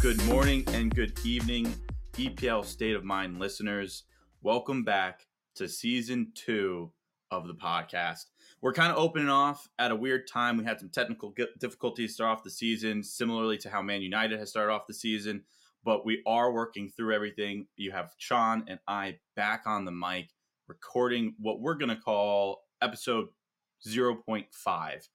Good morning and good evening, EPL State of Mind listeners. Welcome back to season two of the podcast. We're kind of opening off at a weird time. We had some technical difficulties to start off the season, similarly to how Man United has started off the season, but we are working through everything. You have Sean and I back on the mic recording what we're going to call episode 0.5.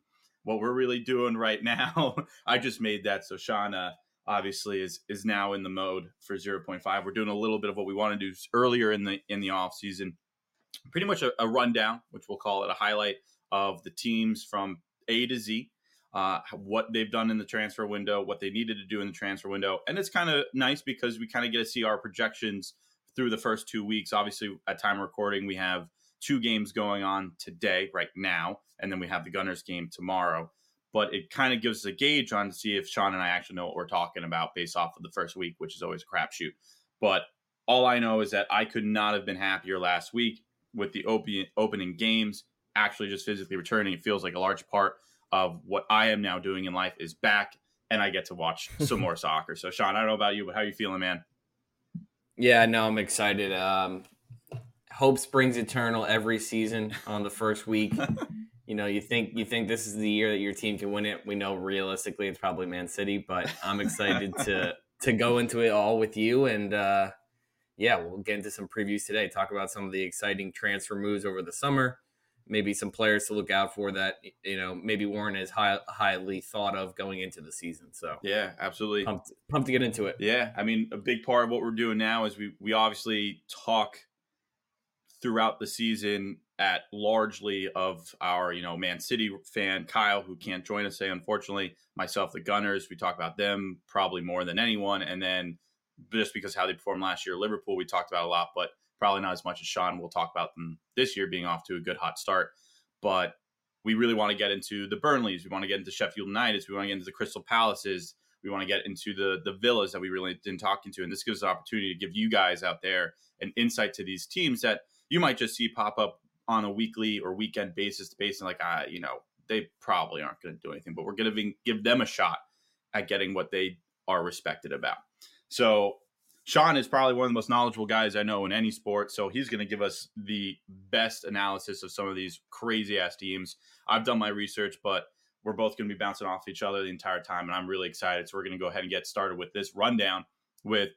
What we're really doing right now, I just made that so Sean uh, obviously is is now in the mode for 0.5 we're doing a little bit of what we want to do earlier in the in the off season. Pretty much a, a rundown which we'll call it a highlight of the teams from a to z uh, what they've done in the transfer window what they needed to do in the transfer window. And it's kind of nice because we kind of get to see our projections through the first two weeks. Obviously at time recording we have two games going on today right now and then we have the gunners game tomorrow but it kind of gives us a gauge on to see if Sean and I actually know what we're talking about based off of the first week, which is always a crapshoot. But all I know is that I could not have been happier last week with the open, opening games actually just physically returning. It feels like a large part of what I am now doing in life is back, and I get to watch some more soccer. So, Sean, I don't know about you, but how are you feeling, man? Yeah, no, I'm excited. Um, hope springs eternal every season on the first week. you know, you think you think this is the year that your team can win it. We know realistically it's probably Man City, but I'm excited to to go into it all with you and uh yeah, we'll get into some previews today. Talk about some of the exciting transfer moves over the summer, maybe some players to look out for that you know maybe weren't as high, highly thought of going into the season. So yeah, absolutely pumped, pumped to get into it. Yeah, I mean, a big part of what we're doing now is we we obviously talk throughout the season at largely of our, you know, Man City fan Kyle, who can't join us today, unfortunately. Myself, the Gunners, we talk about them probably more than anyone. And then just because how they performed last year, Liverpool, we talked about a lot, but probably not as much as Sean. We'll talk about them this year being off to a good hot start. But we really want to get into the Burnleys. We want to get into Sheffield United. We want to get into the Crystal Palaces. We want to get into the the villas that we really didn't talk into. And this gives us an opportunity to give you guys out there an insight to these teams that you might just see pop up on a weekly or weekend basis based on like uh, you know they probably aren't going to do anything but we're going to give them a shot at getting what they are respected about. So sean is probably one of the most knowledgeable guys i know in any sport so he's going to give us the best analysis of some of these crazy ass teams. I've done my research but we're both going to be bouncing off each other the entire time and i'm really excited so we're going to go ahead and get started with this rundown with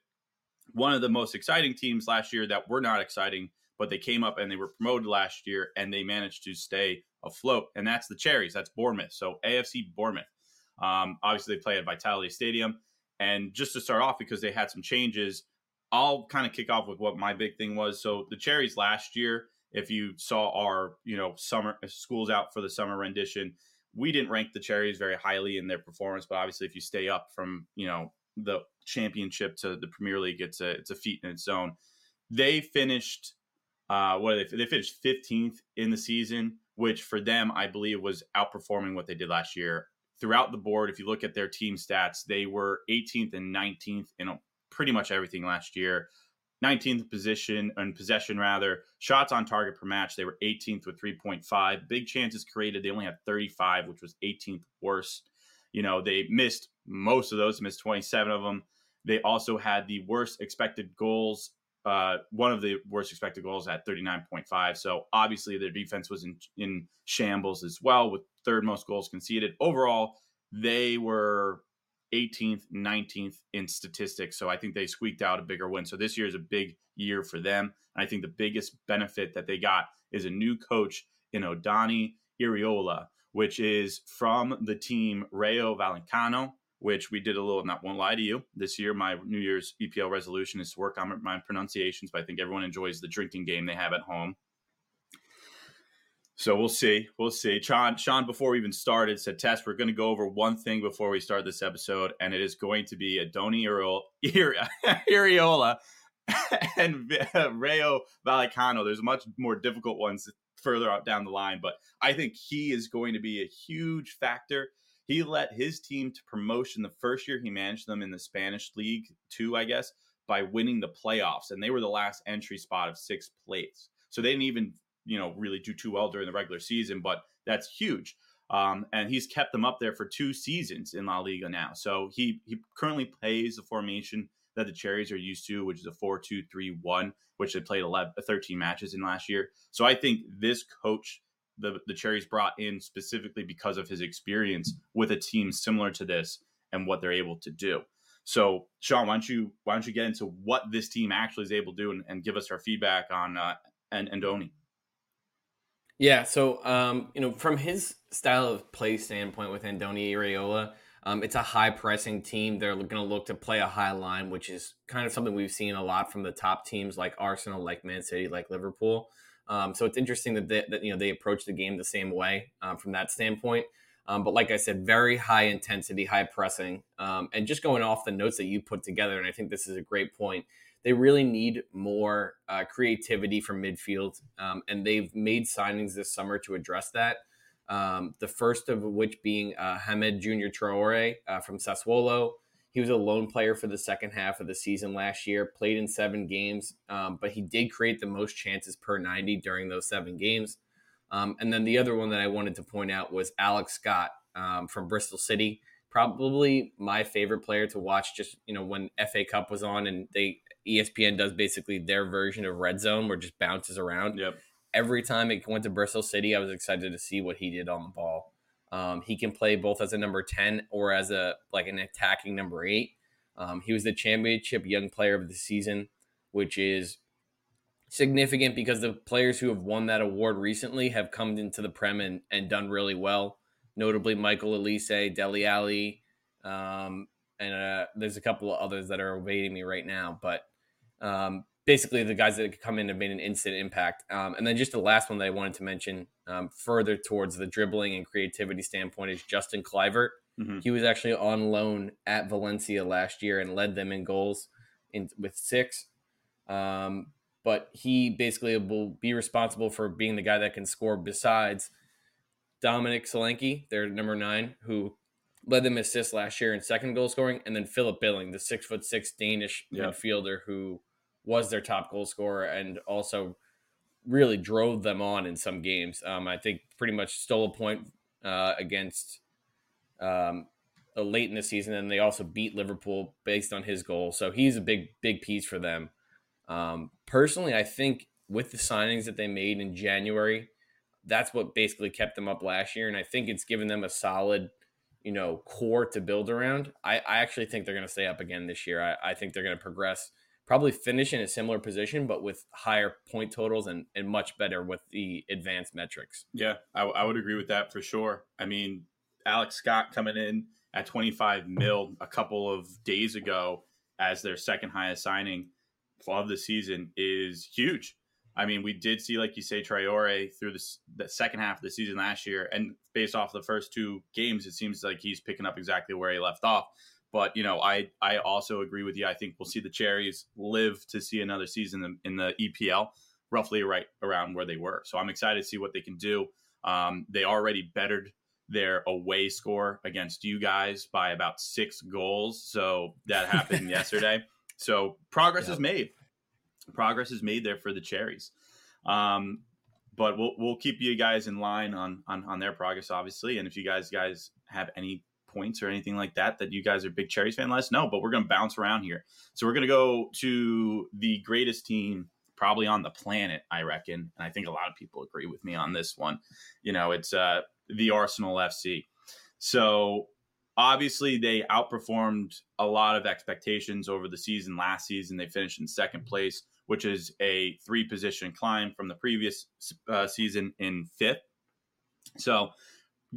one of the most exciting teams last year that were not exciting but they came up and they were promoted last year and they managed to stay afloat. And that's the Cherries. That's Bournemouth. So AFC Bournemouth. Um, obviously, they play at Vitality Stadium. And just to start off, because they had some changes, I'll kind of kick off with what my big thing was. So the Cherries last year, if you saw our, you know, summer schools out for the summer rendition, we didn't rank the Cherries very highly in their performance. But obviously, if you stay up from, you know, the championship to the Premier League, it's a it's a feat in its own. They finished uh, what they they finished 15th in the season, which for them I believe was outperforming what they did last year. Throughout the board, if you look at their team stats, they were 18th and 19th in pretty much everything last year. 19th position and possession rather shots on target per match they were 18th with 3.5 big chances created they only had 35 which was 18th worst you know they missed most of those missed 27 of them they also had the worst expected goals uh, one of the worst expected goals at 39.5. So obviously their defense was in, in shambles as well, with third most goals conceded. Overall, they were 18th, 19th in statistics. So I think they squeaked out a bigger win. So this year is a big year for them. And I think the biggest benefit that they got is a new coach in Andoni Iraola, which is from the team Rayo Vallecano which we did a little, not won't lie to you. This year, my New Year's EPL resolution is to work on my pronunciations, but I think everyone enjoys the drinking game they have at home. So we'll see. We'll see. Sean, Sean, before we even started, said, Tess, we're going to go over one thing before we start this episode, and it is going to be Andoni Iraola and Rayo Vallecano. There's much more difficult ones further down the line, but I think he is going to be a huge factor he led his team to promotion the first year he managed them in the Spanish League Two, I guess, by winning the playoffs, and they were the last entry spot of six plates. So they didn't even, you know, really do too well during the regular season, but that's huge. Um, and he's kept them up there for two seasons in La Liga now. So he he currently plays the formation that the Cherries are used to, which is a 4 2 3 1, which they played 11, 13 matches in last year. So I think this coach, the, the Cherries brought in specifically because of his experience with a team similar to this and what they're able to do. So, Sean, why don't you why don't you get into what this team actually is able to do and, and give us our feedback on uh, and Andoni? Yeah, so um, you know, from his style of play standpoint with Andoni Iraola, um, it's a high pressing team. They're going to look to play a high line, which is kind of something we've seen a lot from the top teams like Arsenal, like Man City, like Liverpool. Um, so it's interesting that, they, that you know they approach the game the same way um, from that standpoint. Um, but like I said, very high intensity, high pressing, um, and just going off the notes that you put together. And I think this is a great point they really need more uh, creativity from midfield, um, and they've made signings this summer to address that. The first of which being uh, Hamed Junior Traore uh, from Sassuolo. He was a lone player for the second half of the season last year, played in seven games, um, but he did create the most chances per 90 during those seven games. Um, and then the other one that I wanted to point out was Alex Scott um, from Bristol City. Probably my favorite player to watch just, you know, when FA Cup was on and they ESPN does basically their version of Red Zone, where it just bounces around. Yep. Every time it went to Bristol City, I was excited to see what he did on the ball. Um, he can play both as a number ten or as a like an attacking number eight. Um, he was the championship young player of the season, which is significant because the players who have won that award recently have come into the Prem and, and done really well. Notably, Michael Olise, Dele Alli, um, and uh, there's a couple of others that are evading me right now. But um, basically, the guys that could come in have made an instant impact. Um, and then just the last one that I wanted to mention, um, further towards the dribbling and creativity standpoint, is Justin Kluivert. Mm-hmm. He was actually on loan at Valencia last year and led them in goals in with six. Um, but he basically will be responsible for being the guy that can score besides Dominic Solanke, their number nine, who led them assists last year in second goal scoring, and then Philip Billing, the six foot six Danish yep. midfielder who was their top goal scorer and also really drove them on in some games. Um, I think pretty much stole a point uh, against um, late in the season, and they also beat Liverpool based on his goal. So he's a big big piece for them. Um, personally, I think with the signings that they made in January, that's what basically kept them up last year, and I think it's given them a solid you know, core to build around, I, I actually think they're going to stay up again this year. I, I think they're going to progress, probably finish in a similar position, but with higher point totals and, and much better with the advanced metrics. Yeah, I, I would agree with that for sure. I mean, Alex Scott coming in at 25 mil a couple of days ago as their second highest signing of the season is huge. I mean, we did see, like you say, Traore through this, the second half of the season last year, and based off the first two games, it seems like he's picking up exactly where he left off. But you know, I I also agree with you. I think we'll see the Cherries live to see another season in, the EPL, roughly right around where they were. So I'm excited to see what they can do. Um, they already bettered their away score against you guys by about six goals. So that happened yesterday. So progress yep. is made progress is made there for the cherries. Um, but we'll we'll keep you guys in line on, on on their progress, obviously. And if you guys guys have any points or anything like that that you guys are big cherries fan, let us know. But we're gonna bounce around here. So we're gonna go to the greatest team probably on the planet, I reckon. And I think a lot of people agree with me on this one. You know, it's uh, the Arsenal FC. So obviously they outperformed a lot of expectations over the season last season they finished in second place which is a three position climb from the previous uh, season in fifth. So,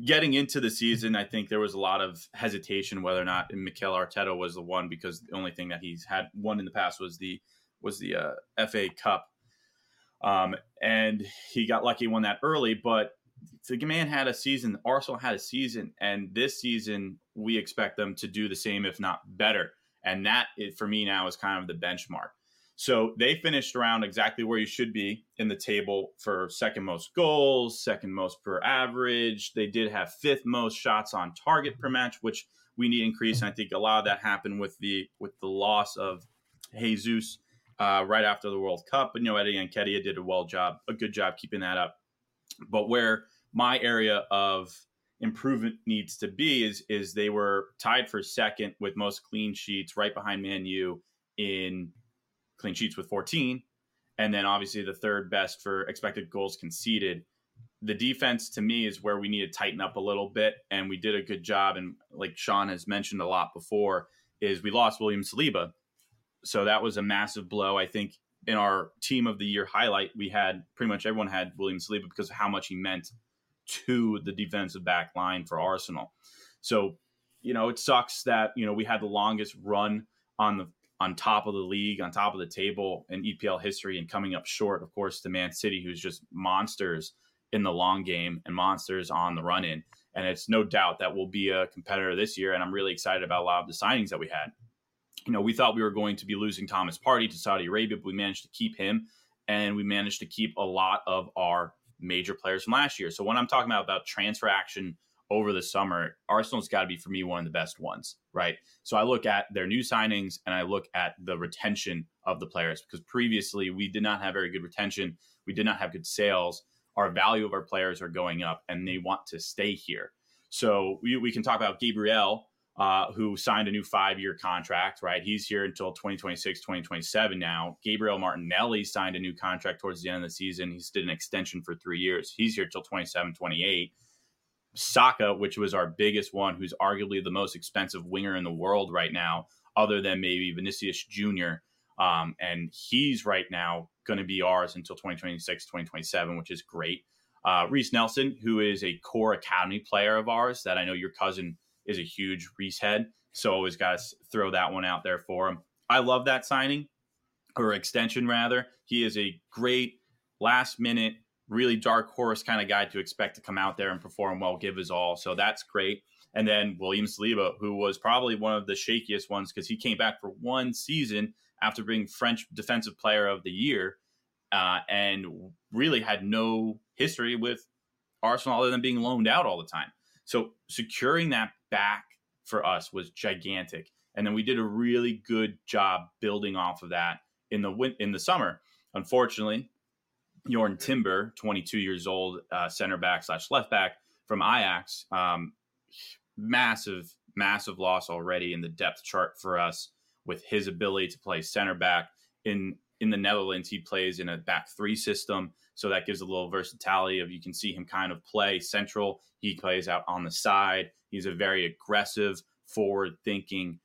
getting into the season, I think there was a lot of hesitation whether or not Mikel Arteta was the one because the only thing that he's had won in the past was the was the uh, FA Cup, um, and he got lucky won that early. But the man had a season. Arsenal had a season, and this season we expect them to do the same, if not better. And that, for me now, is kind of the benchmark. So they finished around exactly where you should be in the table for second most goals, second most per average. They did have fifth most shots on target per match, which we need increase. And I think a lot of that happened with the with the loss of Jesus uh, right after the World Cup. But you know, Eddie Nketiah did a well job, a good job keeping that up. But where my area of improvement needs to be is is they were tied for second with most clean sheets, right behind Man U in clean sheets with 14, and then obviously the third best for expected goals conceded. The defense to me is where we need to tighten up a little bit, and we did a good job. And like Sean has mentioned a lot before, is we lost William Saliba, so that was a massive blow. I think in our team of the year highlight, we had pretty much everyone had William Saliba because of how much he meant to the defensive back line for Arsenal. So, you know, it sucks that, you know, we had the longest run on the on top of the league, on top of the table in EPL history and coming up short, of course, to Man City, who's just monsters in the long game and monsters on the run in. And it's no doubt that we'll be a competitor this year. And I'm really excited about a lot of the signings that we had. You know, we thought we were going to be losing Thomas Partey to Saudi Arabia, but we managed to keep him and we managed to keep a lot of our major players from last year. So when I'm talking about, about transfer action over the summer, Arsenal's got to be for me one of the best ones, right? So I look at their new signings and I look at the retention of the players because previously we did not have very good retention, we did not have good sales. Our value of our players are going up and they want to stay here. So we, we can talk about Gabriel, uh, who signed a new five year contract, right? He's here until 2026, 2027 now. Gabriel Martinelli signed a new contract towards the end of the season. He's did an extension for three years. He's here till 27, 28. Saka, which was our biggest one, who's arguably the most expensive winger in the world right now, other than maybe Vinicius Jr. Um, and he's right now going to be ours until 2026, 2027, which is great. Uh, Reiss Nelson, who is a core academy player of ours that I know your cousin is a huge Reese head. So always got to throw that one out there for him. I love that signing or extension rather. He is a great last minute, really dark horse kind of guy to expect to come out there and perform well, give his all. So that's great. And then William Saliba, who was probably one of the shakiest ones because he came back for one season after being French Defensive Player of the Year uh, and really had no history with Arsenal other than being loaned out all the time. So securing that back for us was gigantic. And then we did a really good job building off of that in the win- in the summer. Unfortunately, Jurriën Timber, 22 years old, uh, center back slash left back from Ajax, um, massive, massive loss already in the depth chart for us with his ability to play center back in in the Netherlands. He plays in a back three system, so that gives a little versatility of you can see him kind of play central. He plays out on the side. He's a very aggressive, forward thinking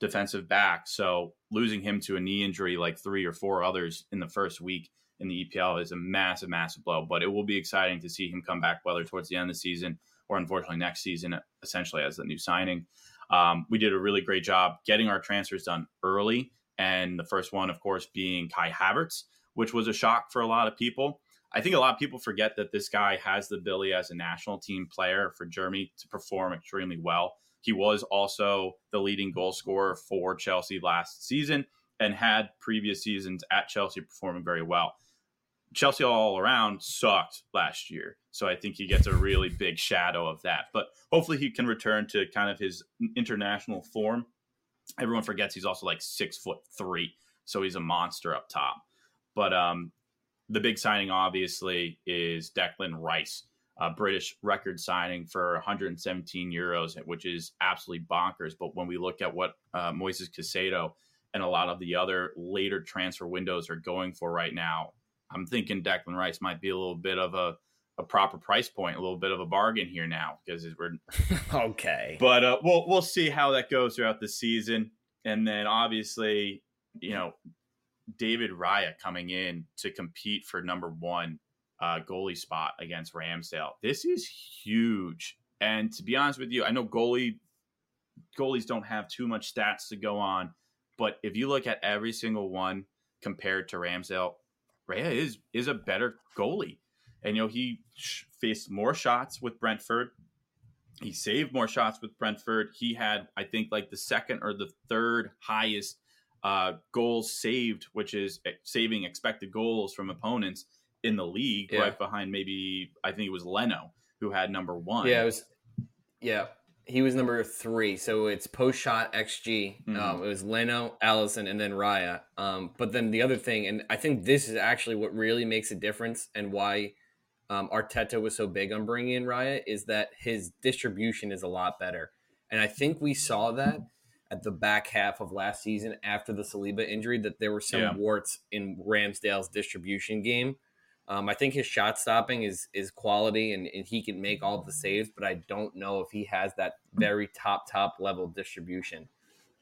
defensive back. So losing him to a knee injury like three or four others in the first week in the EPL is a massive, massive blow. But it will be exciting to see him come back, whether towards the end of the season or unfortunately next season, essentially as the new signing. Um, we did a really great job getting our transfers done early. And the first one, of course, being Kai Havertz, which was a shock for a lot of people. I think a lot of people forget that this guy has the ability as a national team player for Germany to perform extremely well. He was also the leading goal scorer for Chelsea last season and had previous seasons at Chelsea performing very well. Chelsea all around sucked last year. So I think he gets a really big shadow of that. But hopefully he can return to kind of his international form. Everyone forgets he's also like six foot three. So he's a monster up top. But um, the big signing, obviously, is Declan Rice, a British record signing for 117 euros, which is absolutely bonkers. But when we look at what uh, Moises Caicedo and a lot of the other later transfer windows are going for right now, I'm thinking Declan Rice might be a little bit of a, a proper price point, a little bit of a bargain here now because we're okay. But uh, we'll we'll see how that goes throughout the season, and then obviously, you know, David Raya coming in to compete for number one uh, goalie spot against Ramsdale. This is huge. And to be honest with you, I know goalie goalies don't have too much stats to go on, but if you look at every single one compared to Ramsdale, Raya is is a better goalie. And you know he faced more shots with Brentford. He saved more shots with Brentford. He had, I think, like the second or the third highest uh, goals saved, which is saving expected goals from opponents in the league, yeah. right behind maybe I think it was Leno who had number one. Yeah, it was. Yeah, he was number three. So it's post shot XG. Mm-hmm. Um, it was Leno, Alisson, and then Raya. Um, but then the other thing, and I think this is actually what really makes a difference, and why um, Arteta was so big on bringing in Raya is that his distribution is a lot better, and I think we saw that at the back half of last season after the Saliba injury that there were some Yeah. warts in Ramsdale's distribution game. Um, I think his shot stopping is is quality and, and he can make all the saves, but I don't know if he has that very top top level distribution.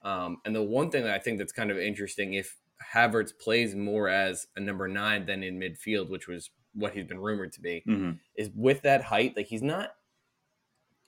Um, and the one thing that I think that's kind of interesting, if Havertz plays more as a number nine than in midfield, which was what he's been rumored to be, hmm is with that height, like he's not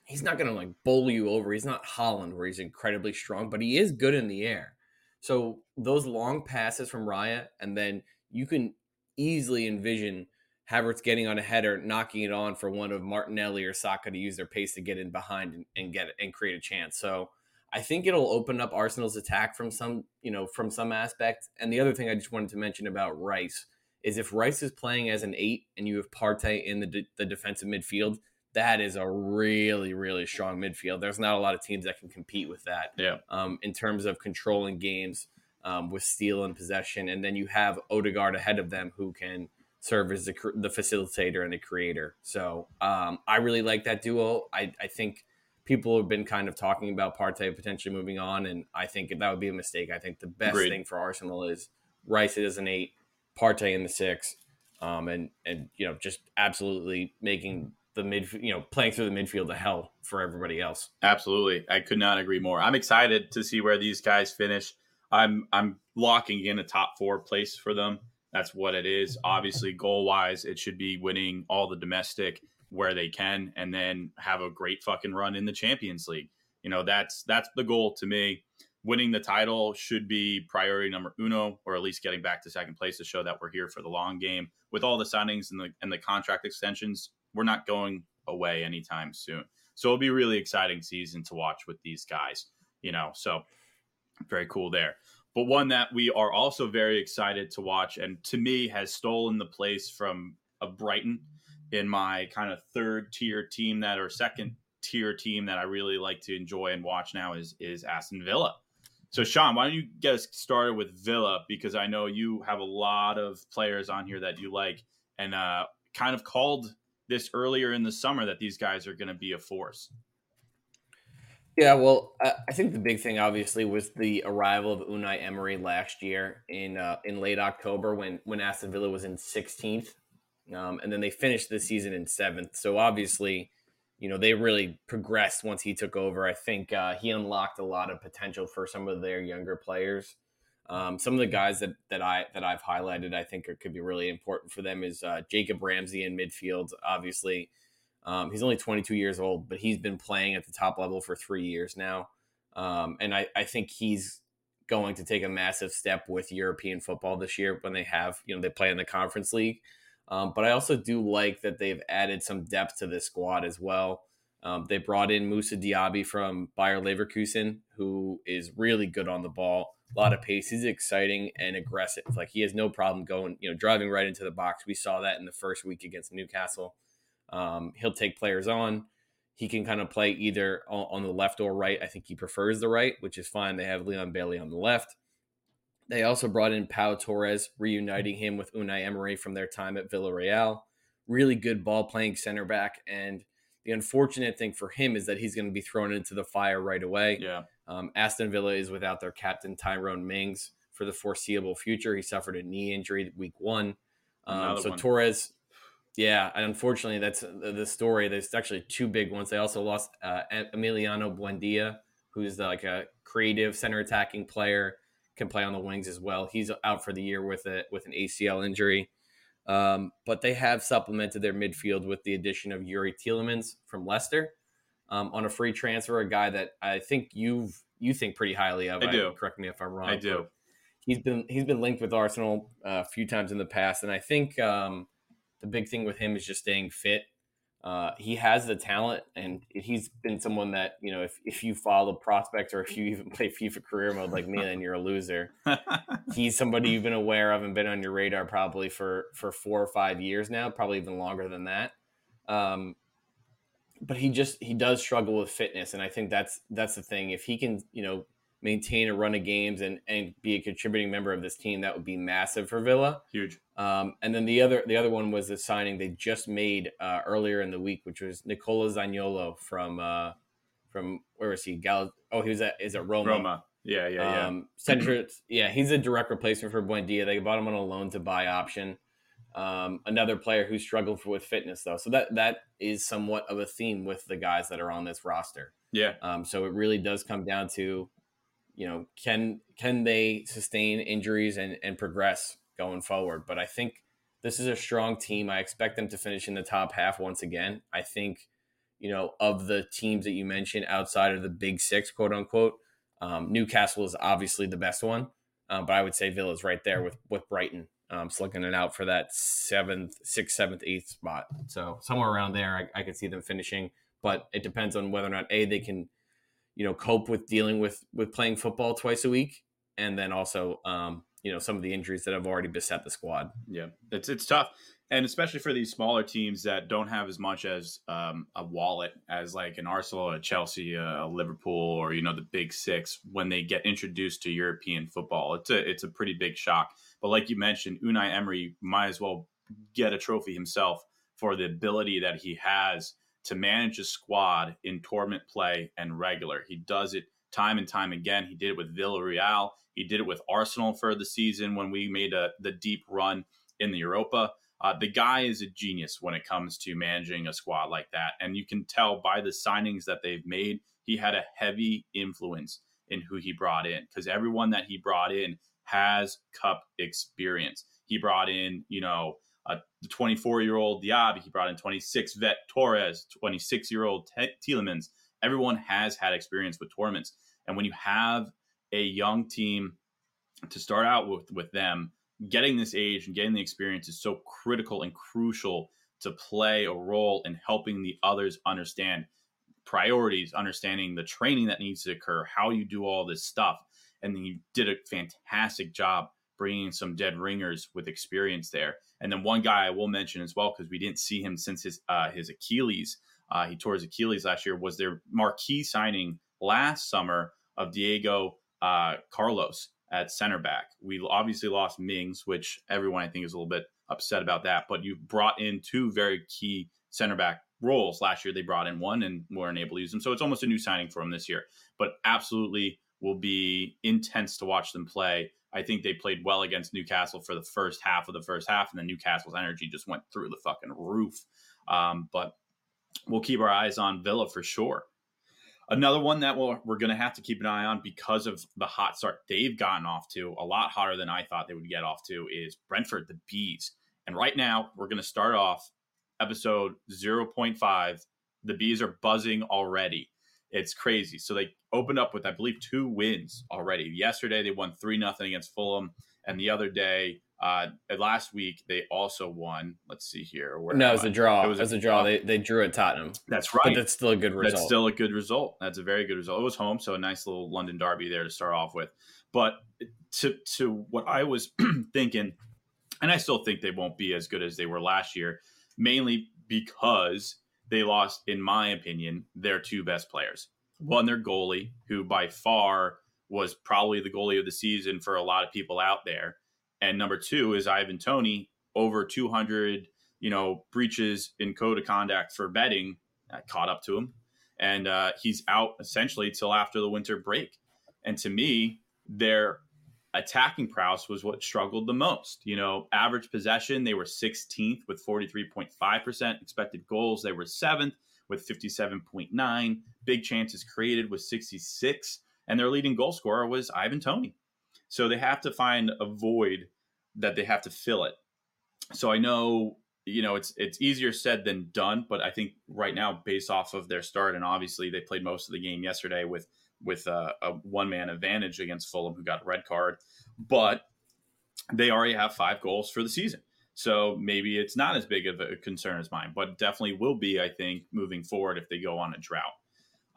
he's not gonna like bowl you over. He's not Haaland where he's incredibly strong, but he is good in the air. So those long passes from Raya, and then you can easily envision Havertz getting on a header, knocking it on for one of Martinelli or Saka to use their pace to get in behind and, and get and create a chance. So I think it'll open up Arsenal's attack from some, you know, from some aspect. And the other thing I just wanted to mention about Rice is if Rice is playing as an eight and you have Partey in the, de- the defensive midfield, that is a really, really strong midfield. There's not a lot of teams that can compete with that Yeah. um, in terms of controlling games um, with steel and possession. And then you have Odegaard ahead of them who can serve as the, the facilitator and the creator. So um, I really like that duo. I, I think people have been kind of talking about Partey potentially moving on, and I think that would be a mistake. I think the best Agreed. thing for Arsenal is Rice as an eight, Partey in the six, um, and and you know just absolutely making the mid you know playing through the midfield a hell for everybody else. Absolutely. I could not agree more. I'm excited to see where these guys finish. I'm I'm locking in a top four place for them. That's what it is. Obviously, goal wise, it should be winning all the domestic where they can and then have a great fucking run in the Champions League. You know, that's that's the goal to me. Winning the title should be priority number uno, or at least getting back to second place to show that we're here for the long game. With all the signings and the and the contract extensions, we're not going away anytime soon. So it'll be a really exciting season to watch with these guys, you know. So very cool there. But one that we are also very excited to watch, and to me has stolen the place from a Brighton in my kind of third tier team that or second tier team that I really like to enjoy and watch now is is Aston Villa. So Sean, why don't you get us started with Villa because I know you have a lot of players on here that you like and uh, kind of called this earlier in the summer that these guys are going to be a force. Yeah, well, I I think the big thing obviously was the arrival of Unai Emery last year in uh, in late October when when Aston Villa was in 16th, um, and then they finished the season in seventh. So obviously, you know they really progressed once he took over. I think uh, he unlocked a lot of potential for some of their younger players. Um, some of the guys that that I that I've highlighted, I think are, could be really important for them is uh, Jacob Ramsey in midfield. Obviously, um, he's only 22 years old, but he's been playing at the top level for three years now. Um, and I, I think he's going to take a massive step with European football this year when they have, you know, they play in the Conference League. Um, but I also do like that they've added some depth to this squad as well. Um, they brought in Moussa Diaby from Bayer Leverkusen, who is really good on the ball, a lot of pace. He's exciting and aggressive. Like he has no problem going, you know, driving right into the box. We saw that in the first week against Newcastle. Um, he'll take players on. He can kind of play either on, the left or right. I think he prefers the right, which is fine. They have Leon Bailey on the left. They also brought in Pau Torres, reuniting him with Unai Emery from their time at Villarreal. Really good ball playing center back. And the unfortunate thing for him is that he's going to be thrown into the fire right away. Yeah. Um, Aston Villa is without their captain Tyrone Mings for the foreseeable future. He suffered a knee injury week one. Um, so one. Torres, yeah, and unfortunately that's the, the story. There's actually two big ones. They also lost uh, Emiliano Buendia, who's like a creative center attacking player, can play on the wings as well. He's out for the year with a with an ACL injury. Um, but they have supplemented their midfield with the addition of Youri Tielemans from Leicester um, on a free transfer, a guy that I think you've you think pretty highly of. I do. Correct me if I'm wrong. I do. He's been he's been linked with Arsenal uh, a few times in the past, and I think um, the big thing with him is just staying fit. Uh, he has the talent, and he's been someone that you know. If, if you follow prospects or if you even play FIFA career mode like me, then you're a loser. He's somebody you've been aware of and been on your radar probably for for four or five years now, probably even longer than that. Um, but he just he does struggle with fitness, and I think that's that's the thing. If he can, you know, maintain a run of games and and be a contributing member of this team, that would be massive for Villa. Huge. Um, and then the other the other one was the signing they just made uh, earlier in the week, which was Nicola Zaniolo from uh, from where was he? Gal- oh, he was at is it Roma? Roma. Yeah, yeah, yeah. Um, Center, yeah, he's a direct replacement for Buendia. They bought him on a loan to buy option. Um, another player who struggled with fitness though, so that that is somewhat of a theme with the guys that are on this roster. Yeah. Um, so it really does come down to, you know, can can they sustain injuries and and progress going forward? But I think this is a strong team. I expect them to finish in the top half once again. I think, you know, of the teams that you mentioned outside of the big six, quote unquote, um, Newcastle is obviously the best one. Um, but I would say Villa's right there with with Brighton, um, slugging it out for that seventh, sixth, seventh, eighth spot. So somewhere around there, I, I could see them finishing. But it depends on whether or not a they can, you know, cope with dealing with with playing football twice a week, and then also, um, you know, some of the injuries that have already beset the squad. Yeah, it's it's tough, and especially for these smaller teams that don't have as much as um, a wallet as like an Arsenal, a Chelsea, a Liverpool, or you know the Big Six. When they get introduced to European football, it's a it's a pretty big shock. But like you mentioned, Unai Emery might as well get a trophy himself for the ability that he has to manage a squad in tournament play and regular. He does it time and time again. He did it with Villarreal. He did it with Arsenal for the season when we made a, the deep run in the Europa. Uh, the guy is a genius when it comes to managing a squad like that. And you can tell by the signings that they've made, he had a heavy influence in who he brought in because everyone that he brought in has cup experience. He brought in, you know, Uh, a 24 year old Diaby. He brought in 26 vet Torres, 26 year old Tielemans. Everyone has had experience with tournaments. And when you have a young team to start out with, with them, getting this age and getting the experience is so critical and crucial to play a role in helping the others understand priorities, understanding the training that needs to occur, how you do all this stuff. And then you did a fantastic job bringing some dead ringers with experience there. And then one guy I will mention as well because we didn't see him since his uh, his Achilles. Uh, he tore his Achilles last year. Was their marquee signing last summer of Diego uh, Carlos at center back? We obviously lost Mings, which everyone I think is a little bit upset about that. But you brought in two very key center back roles last year. They brought in one and weren't able to use them, so it's almost a new signing for them this year. But absolutely will be intense to watch them play. I think they played well against Newcastle for the first half of the first half, and then Newcastle's energy just went through the fucking roof. Um, but we'll keep our eyes on Villa for sure. Another one that we'll, we're going to have to keep an eye on because of the hot start they've gotten off to, a lot hotter than I thought they would get off to, is Brentford, the Bees. And right now, we're going to start off episode 0.5. The Bees are buzzing already. It's crazy. So they opened up with, I believe, two wins already. Yesterday, they won 3 nothing against Fulham. And the other day, uh, last week they also won. Let's see here. Where no, it was a draw. It was, it was a, a, draw. They, they drew at Tottenham. That's right. But that's still a good result. That's still a good result. That's a very good result. It was home, so a nice little London derby there to start off with. But to to what I was thinking, and I still think they won't be as good as they were last year, mainly because they lost, in my opinion, their two best players. One, their goalie, who by far was probably the goalie of the season for a lot of people out there and number two is Ivan Toney, over 200, you know, breaches in code of conduct for betting caught up to him. And uh, he's out essentially till after the winter break. And to me, their attacking prowess was what struggled the most. You know, average possession, they were 16th with 43.5%. Expected goals, they were seventh with 57.9. Big chances created with 66. And their leading goal scorer was Ivan Toney. So they have to find a void that they have to fill it. So I know, you know, it's it's easier said than done, but I think right now, based off of their start, and obviously they played most of the game yesterday with with a, a one man advantage against Fulham, who got a red card, but they already have five goals for the season. So maybe it's not as big of a concern as mine, but definitely will be, I think, moving forward if they go on a drought.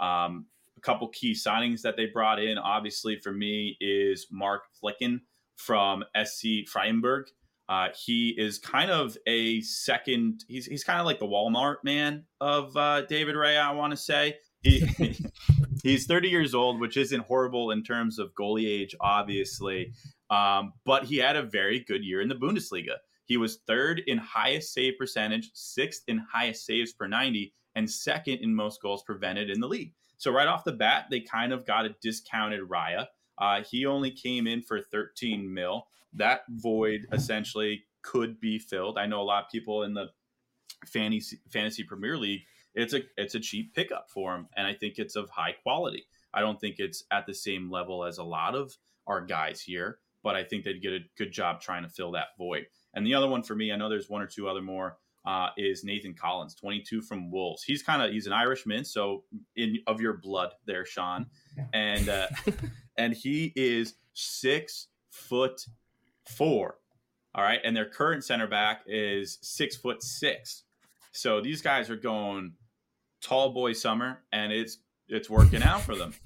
Um, a couple key signings that they brought in, obviously for me, is Mark Flekken from SC Freiburg. Uh, he is kind of a second. He's he's kind of like the Walmart man of uh, David Raya. I want to say he He's 30 years old, which isn't horrible in terms of goalie age, obviously. Um, but he had a very good year in the Bundesliga. He was third in highest save percentage, sixth in highest saves per 90, and second in most goals prevented in the league. So right off the bat, they kind of got a discounted Raya. Uh, he only came in for 13 mil. That void essentially could be filled. I know a lot of people in the fantasy fantasy Premier League. It's a it's a cheap pickup for him, and I think it's of high quality. I don't think it's at the same level as a lot of our guys here, but I think they'd get a good job trying to fill that void. And the other one for me, I know there's one or two other more, uh, is Nathan Collins, 22 from Wolves. He's kind of he's an Irishman, so in of your blood there, Sean, and uh, and he is six foot four. All right, and their current center back is six foot six. So these guys are going tall boy summer, and it's it's working out for them.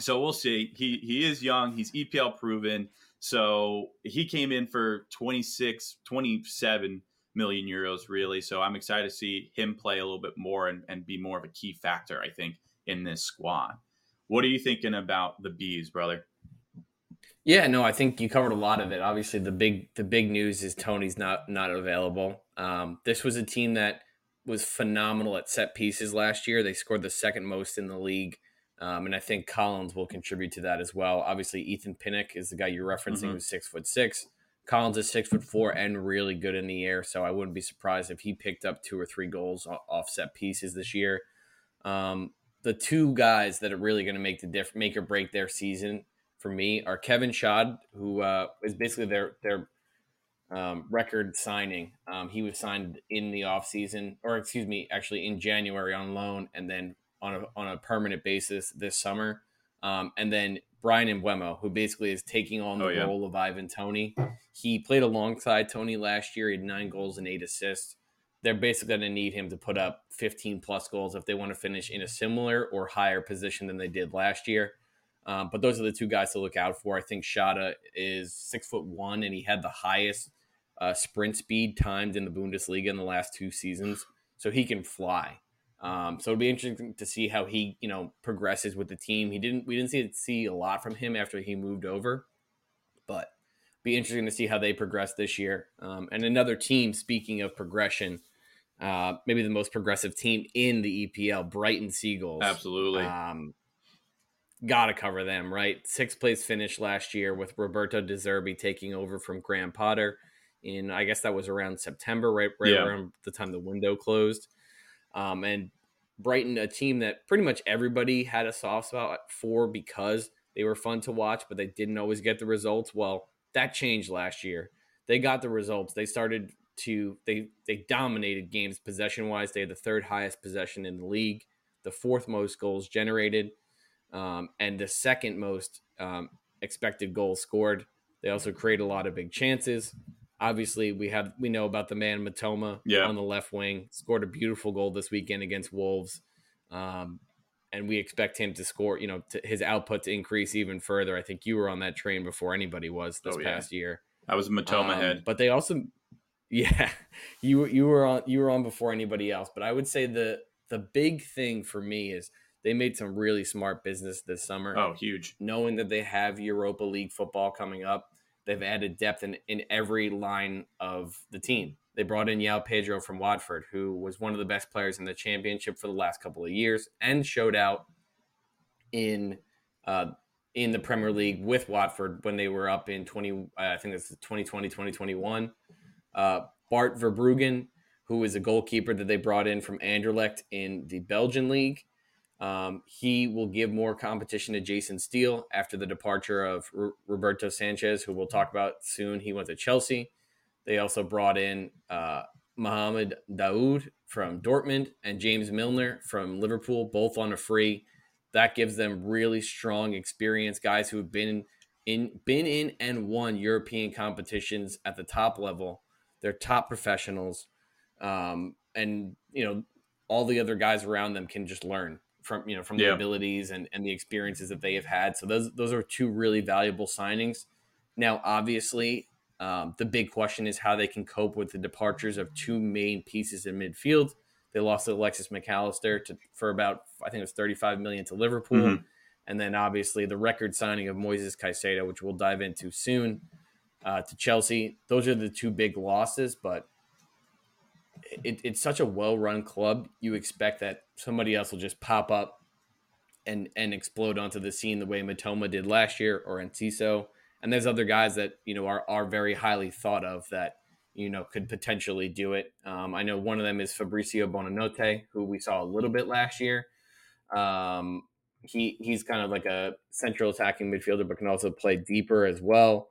So we'll see. He he is young. He's EPL proven. So he came in for 26, 27 million euros, really. So I'm excited to see him play a little bit more and, and be more of a key factor, I think, in this squad. What are you thinking about the bees, brother? Yeah, no, I think you covered a lot of it. Obviously, the big the big news is Toney's not not available. Um, this was a team that was phenomenal at set pieces last year. They scored the second most in the league. Um, and I think Collins will contribute to that as well. Obviously, Ethan Pinnock is the guy you're referencing, mm-hmm. who's six foot six. Collins is six foot four and really good in the air, so I wouldn't be surprised if he picked up two or three goals off set pieces this year. Um, the two guys that are really going to make the diff- make or break their season for me are Kevin Schade, who uh, is basically their their um, record signing. Um, he was signed in the offseason, or excuse me, actually in January on loan, and then on a, on a permanent basis this summer. Um, and then Bryan Mbeumo, who basically is taking on the oh, yeah. role of Ivan Toney. He played alongside Toney last year. He had nine goals and eight assists. They're basically going to need him to put up 15 plus goals if they want to finish in a similar or higher position than they did last year. Um, but those are the two guys to look out for. I think Schade is six foot one, and he had the highest uh, sprint speed timed in the Bundesliga in the last two seasons. So he can fly. Um, so it'll be interesting to see how he, you know, progresses with the team. He didn't, we didn't see see a lot from him after he moved over, but be interesting to see how they progress this year. Um, and another team, speaking of progression, uh, maybe the most progressive team in the EPL, Brighton Seagulls. Absolutely. Um, Got to cover them, right? Sixth place finish last year with Roberto De Zerbi taking over from Graham Potter in, I guess that was around September, right, right yeah. around the time the window closed. Um, and Brighton, a team that pretty much everybody had a soft spot for because they were fun to watch, but they didn't always get the results. Well, that changed last year. They got the results. They started to they they dominated games possession wise. They had the third highest possession in the league, the fourth most goals generated, um, and the second most um, expected goals scored. They also create a lot of big chances obviously we have we know about the man Mitoma yeah. on the left wing scored a beautiful goal this weekend against Wolves, um, and we expect him to score. You know, to, his output to increase even further. I think you were on that train before anybody was this oh, yeah. past year. I was Mitoma um, head, but they also, yeah, you you were on you were on before anybody else. But I would say the the big thing for me is they made some really smart business this summer. Oh, huge! Knowing that they have Europa League football coming up They've added depth in, in every line of the team. They brought in João Pedro from Watford, who was one of the best players in the championship for the last couple of years and showed out in uh, in the Premier League with Watford when they were up in 20, I think it's 2020, 2021. Uh, Bart Verbruggen, who is a goalkeeper that they brought in from Anderlecht in the Belgian league. Um, he will give more competition to Jason Steele after the departure of R- Roberto Sanchez, who we'll talk about soon. He went to Chelsea. They also brought in uh, Mahmoud Dahoud from Dortmund and James Milner from Liverpool, both on a free. That gives them really strong experience, guys who have been in been in and won European competitions at the top level. They're top professionals, um, and you know all the other guys around them can just learn from you know from the abilities and, and the experiences that they have had. So those those are two really valuable signings. Now, obviously, um, the big question is how they can cope with the departures of two main pieces in midfield. They lost Alexis Mac Allister to for about I think it was 35 million to Liverpool. Mm-hmm. And then obviously the record signing of Moises Caicedo, which we'll dive into soon, uh, to Chelsea. Those are the two big losses, but it, it's such a well-run club. You expect that somebody else will just pop up and and explode onto the scene the way Mitoma did last year or Enciso. And there's other guys that you know are are very highly thought of that you know could potentially do it. Um, I know one of them is Fabrizio Buonanotte, who we saw a little bit last year. Um, he he's kind of like a central attacking midfielder, but can also play deeper as well.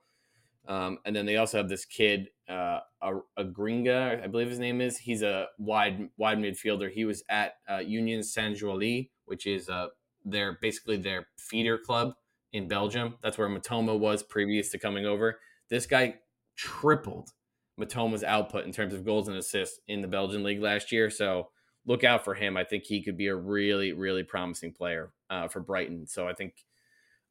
Um, and then they also have this kid, uh, a, Adingra, I believe his name is. He's a wide wide midfielder. He was at uh, Union Saint Gilloise, which is uh, their basically their feeder club in Belgium. That's where Mitoma was previous to coming over. This guy tripled Mitoma's output in terms of goals and assists in the Belgian league last year. So look out for him. I think he could be a really, really promising player uh, for Brighton. So I think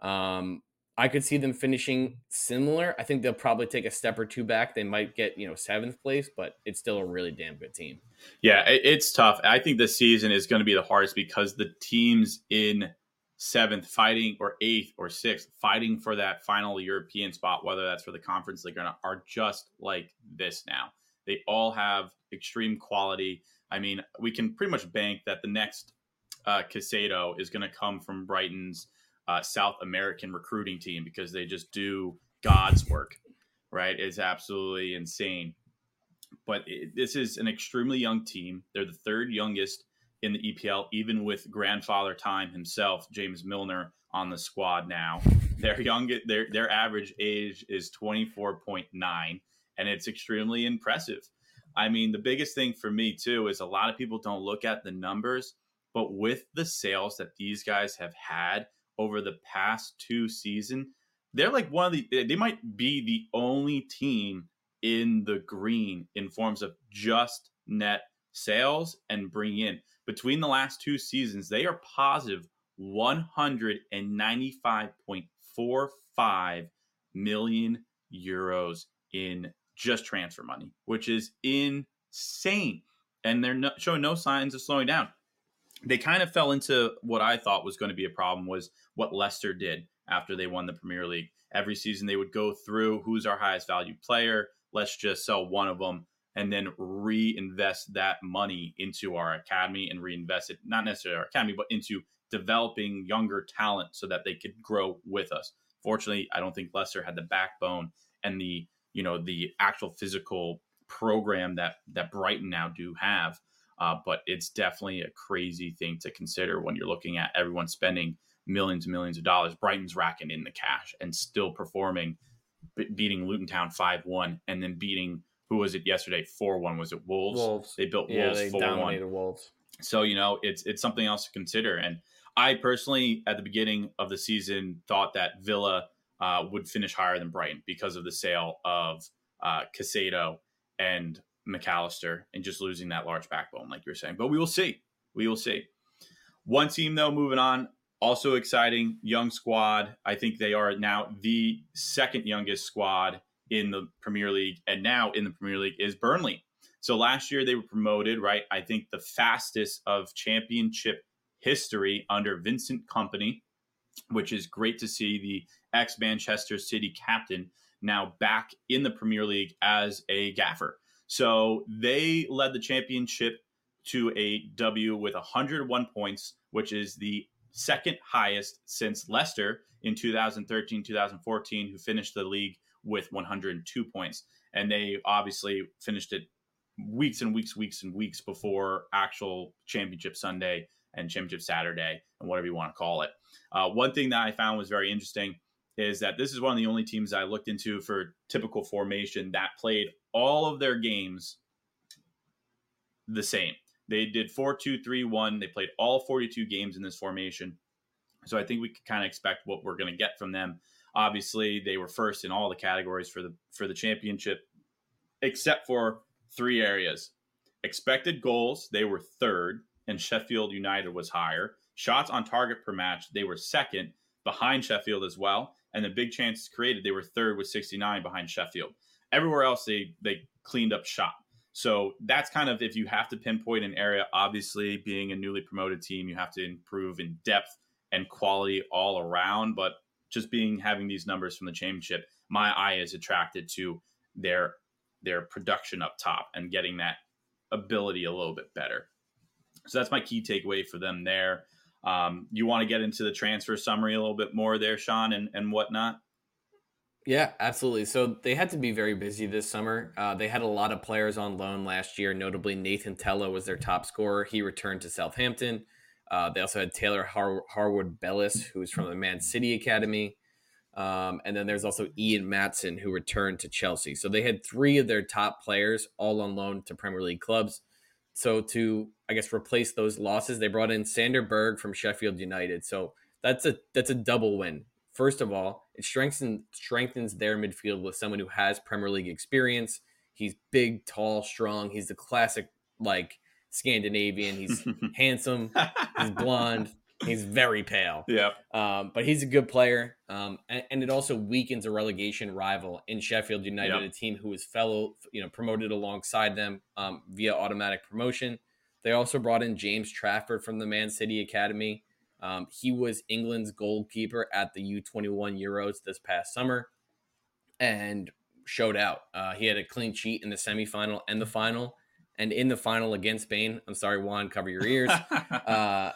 um, I could see them finishing similar. I think they'll probably take a step or two back. They might get you know seventh place, but it's still a really damn good team. Yeah, it's tough. I think this season is going to be the hardest because the teams in seventh fighting or eighth or sixth fighting for that final European spot, whether that's for the conference league or not, are just like this now. They all have extreme quality. I mean, we can pretty much bank that the next uh, Caicedo is going to come from Brighton's uh, South American recruiting team because they just do God's work, right? It's absolutely insane. But it, this is an extremely young team. They're the third youngest in the EPL, even with grandfather time himself, James Milner, on the squad now. Their young, their their average age is twenty four point nine, and it's extremely impressive. I mean, the biggest thing for me too is a lot of people don't look at the numbers, but with the sales that these guys have had over the past two seasons, they're like one of the they might be the only team in the green in forms of just net sales and bring in. Between the last two seasons, they are positive 195.45 million euros in just transfer money, which is insane. And they're no, showing no signs of slowing down. They kind of fell into what I thought was going to be a problem was what Leicester did after they won the Premier League. Every season they would go through who's our highest value player. Let's just sell one of them and then reinvest that money into our academy and reinvest it not necessarily our academy but into developing younger talent so that they could grow with us. Fortunately, I don't think Leicester had the backbone and the you know the actual physical program that that Brighton now do have. Uh, but it's definitely a crazy thing to consider when you're looking at everyone spending millions and millions of dollars. Brighton's racking in the cash and still performing, beating Luton Town five one, and then beating who was it yesterday four one? Was it Wolves? Wolves. They built yeah, Wolves four one. Wolves. So you know it's it's something else to consider. And I personally, at the beginning of the season, thought that Villa uh, would finish higher than Brighton because of the sale of uh, Caicedo and Mac Allister and just losing that large backbone, like you were saying. But we will see. We will see. One team, though, moving on, also exciting, young squad. I think they are now the second youngest squad in the Premier League, and now in the Premier League is Burnley. So last year they were promoted, right? I think the fastest of championship history under Vincent Kompany, which is great to see the ex Manchester City captain, now back in the Premier League as a gaffer. So they led the championship to a W with 101 points, which is the second highest since Leicester in 2013 2014, who finished the league with 102 points. And they obviously finished it weeks and weeks, weeks and weeks before actual championship Sunday and championship Saturday and whatever you want to call it. Uh, one thing that I found was very interesting is that this is one of the only teams I looked into for typical formation that played all of their games the same. They did 4 2 3 1. They played all 42 games in this formation. So I think we could kind of expect what we're going to get from them. Obviously, they were first in all the categories for the for the championship, except for three areas. Expected goals, they were third, and Sheffield United was higher. Shots on target per match, they were second, behind Sheffield as well and the big chances created, they were third with 69 behind Sheffield. Everywhere else, they they cleaned up shop. So that's kind of if you have to pinpoint an area, obviously being a newly promoted team, you have to improve in depth and quality all around. But just being having these numbers from the championship, my eye is attracted to their their production up top and getting that ability a little bit better. So that's my key takeaway for them there. Um, you want to get into the transfer summary a little bit more there, Sean, and, and whatnot? Yeah, absolutely. So they had to be very busy this summer. Uh, they had a lot of players on loan last year. Notably, Nathan Tella was their top scorer. He returned to Southampton. Uh, they also had Taylor Har- Harwood Bellis, who's from the Man City Academy. Um, and then there's also Ian Maatsen, who returned to Chelsea. So they had three of their top players all on loan to Premier League clubs. So to I guess replace those losses, they brought in Sander Berge from Sheffield United. So that's a that's a double win. First of all, it strengthens strengthens their midfield with someone who has Premier League experience. He's big, tall, strong. He's the classic like Scandinavian. He's handsome. He's blonde. He's very pale. Yeah. Um, but he's a good player. Um, and, and, it also weakens a relegation rival in Sheffield United, yep. a team who was fellow, you know, promoted alongside them um, via automatic promotion. They also brought in James Trafford from the Man City Academy. Um, he was England's goalkeeper at the U21 Euros this past summer and showed out. Uh, he had a clean sheet in the semifinal and the final. And in the final against Spain, I'm sorry, Juan, cover your ears. uh,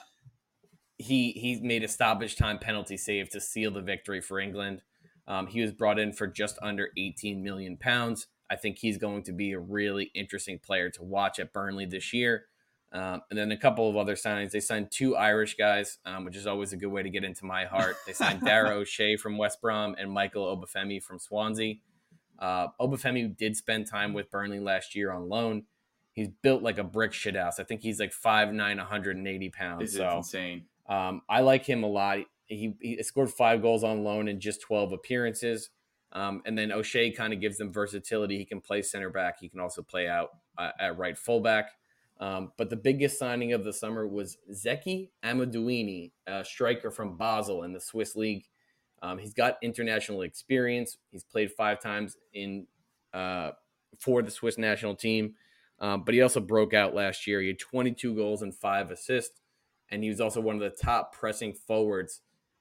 he he made a stoppage time penalty save to seal the victory for England. Um, he was brought in for just under 18 million pounds. I think he's going to be a really interesting player to watch at Burnley this year. Um, and then a couple of other signings. They signed two Irish guys, um, which is always a good way to get into my heart. They signed Dara O'Shea from West Brom and Michael Obafemi from Swansea. Uh, Obafemi did spend time with Burnley last year on loan. He's built like a brick shit house. I think he's like 5'9", 180 pounds. This so, insane. Um, I like him a lot. He, he, scored five goals on loan in just 12 appearances. Um, and then O'Shea kind of gives them versatility. He can play center back. He can also play out uh, at right fullback. Um, but the biggest signing of the summer was Zeki Amdouni, a striker from Basel in the Swiss league. Um, he's got international experience. He's played five times in uh, for the Swiss national team, um, but he also broke out last year. He had 22 goals and five assists and he was also one of the top pressing forwards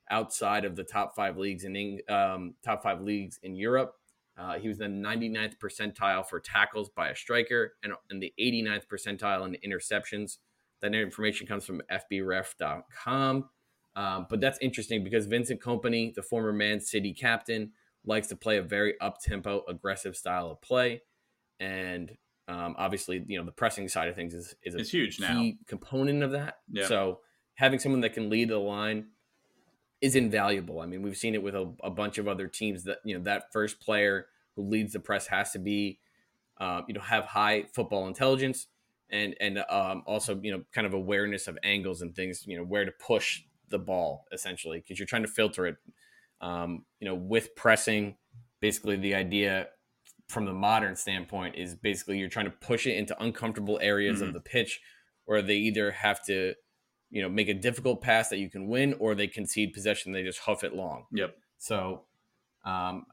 outside of the top five leagues in um, top five leagues in Europe. Uh, he was the 99th percentile for tackles by a striker and, and the 89th percentile in interceptions. That information comes from FBref.com. Um, but that's interesting because Vincent Kompany, the former Man City captain, likes to play a very up tempo, aggressive style of play. And um, obviously, you know the pressing side of things is is a it's huge key now. component of that. Yeah. So having someone that can lead the line is invaluable. I mean, we've seen it with a, a, bunch of other teams that you know that first player who leads the press has to be, uh, you know, have high football intelligence and and um, also you know kind of awareness of angles and things. You know where to push the ball essentially because you're trying to filter it. Um, you know, with pressing, basically the idea from the modern standpoint is basically you're trying to push it into uncomfortable areas mm-hmm. of the pitch where they either have to you know make a difficult pass that you can win or they concede possession they just huff it long yep so um,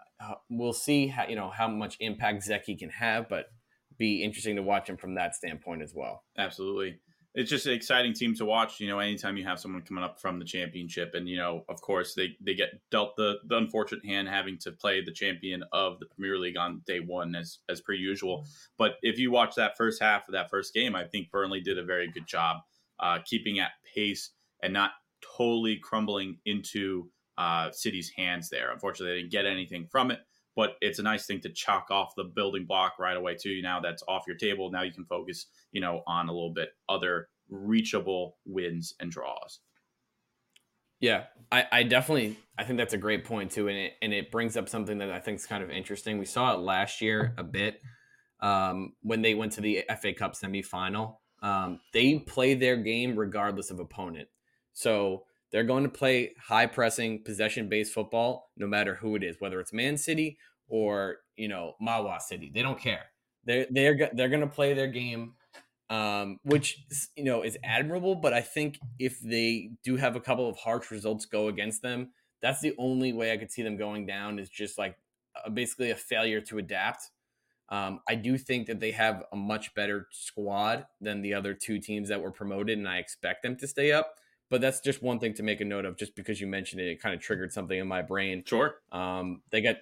we'll see how you know how much impact Zeki can have but be interesting to watch him from that standpoint as well absolutely it's just an exciting team to watch. You know, anytime you have someone coming up from the championship, and you know, of course, they they get dealt the the unfortunate hand having to play the champion of the Premier League on day one, as as per usual. But if you watch that first half of that first game, I think Burnley did a very good job uh, keeping at pace and not totally crumbling into uh, City's hands. There, unfortunately, they didn't get anything from it but it's a nice thing to chalk off the building block right away too. Now that's off your table. Now you can focus, you know, on a little bit other reachable wins and draws. Yeah, I, I definitely I think that's a great point too, and it and it brings up something that I think is kind of interesting. We saw it last year a bit um, when they went to the FA Cup semifinal. Um, they play their game regardless of opponent. So they're going to play high pressing, possession based football, no matter who it is, whether it's Man City or you know Mawa City. They don't care. They're they're they're going to play their game, um, which you know is admirable. But I think if they do have a couple of harsh results go against them, that's the only way I could see them going down is just like basically a failure to adapt. Um, I do think that they have a much better squad than the other two teams that were promoted, and I expect them to stay up. But that's just one thing to make a note of. Just because you mentioned it, it kind of triggered something in my brain. Sure. Um, they got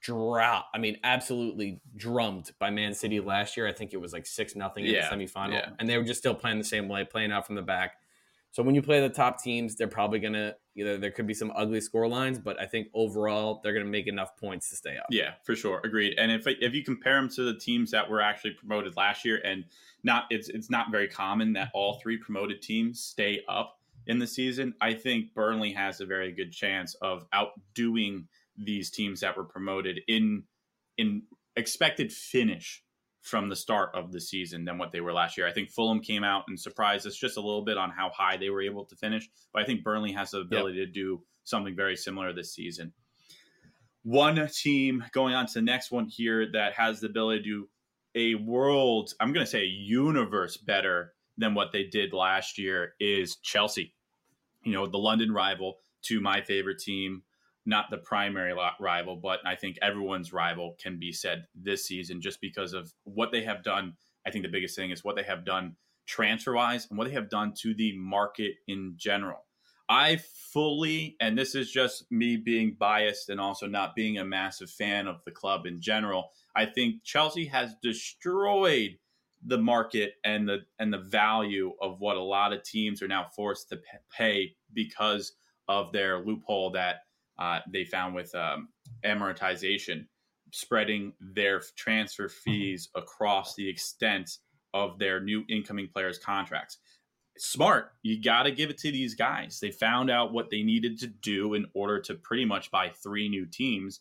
drop. I mean, absolutely drummed by Man City last year. I think it was like six nothing in Yeah, the semifinal, yeah. and they were just still playing the same way, playing out from the back. So when you play the top teams, they're probably gonna either there could be some ugly score lines, but I think overall they're gonna make enough points to stay up. Yeah, for sure, agreed. And if if you compare them to the teams that were actually promoted last year, and not it's it's not very common that all three promoted teams stay up in the season. I think Burnley has a very good chance of outdoing these teams that were promoted in in expected finish from the start of the season than what they were last year. I think Fulham came out and surprised us just a little bit on how high they were able to finish, but I think Burnley has the ability to do something very similar this season. One team going on to the next one here that has the ability to do a world, I'm going to say a universe better than what they did last year is Chelsea. You know, the London rival to my favorite team, not the primary rival, but I think everyone's rival can be said this season just because of what they have done. I think the biggest thing is what they have done transfer wise and what they have done to the market in general. I fully, and this is just me being biased and also not being a massive fan of the club in general. I think Chelsea has destroyed the market and the and the value of what a lot of teams are now forced to pay because of their loophole that uh, they found with um, amortization, spreading their transfer fees across the extent of their new incoming players' contracts. Smart. You got to give it to these guys. They found out what they needed to do in order to pretty much buy three new teams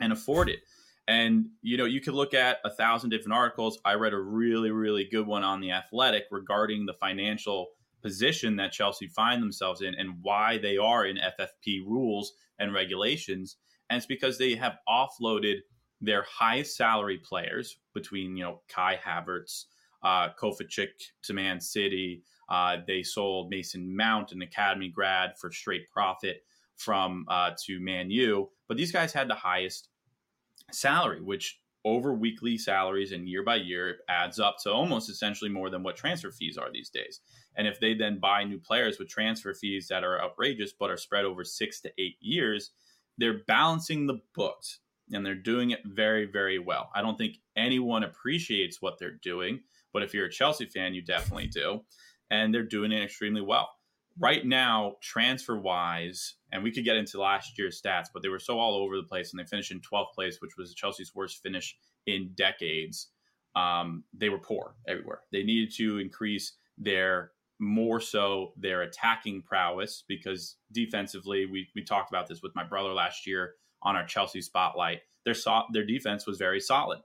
and afford it. And you know, you could look at a thousand different articles. I read a really, really good one on the Athletic regarding the financial position that Chelsea find themselves in and why they are in FFP rules and regulations. And it's because they have offloaded their highest salary players between you know Kai Havertz, uh, Kovacic to Man City. Uh, they sold Mason Mount, an academy grad, for straight profit from uh, to Man U. But these guys had the highest salary, which over weekly salaries and year by year it adds up to almost essentially more than what transfer fees are these days. And if they then buy new players with transfer fees that are outrageous but are spread over six to eight years, they're balancing the books and they're doing it very, very well. I don't think anyone appreciates what they're doing, but if you're a Chelsea fan, you definitely do. And they're doing it extremely well right now, transfer wise, and we could get into last year's stats, but they were so all over the place and they finished in 12th place, which was Chelsea's worst finish in decades. Um, they were poor everywhere. They needed to increase their more so their attacking prowess because defensively, we, we talked about this with my brother last year on our Chelsea spotlight. Their so, their defense was very solid.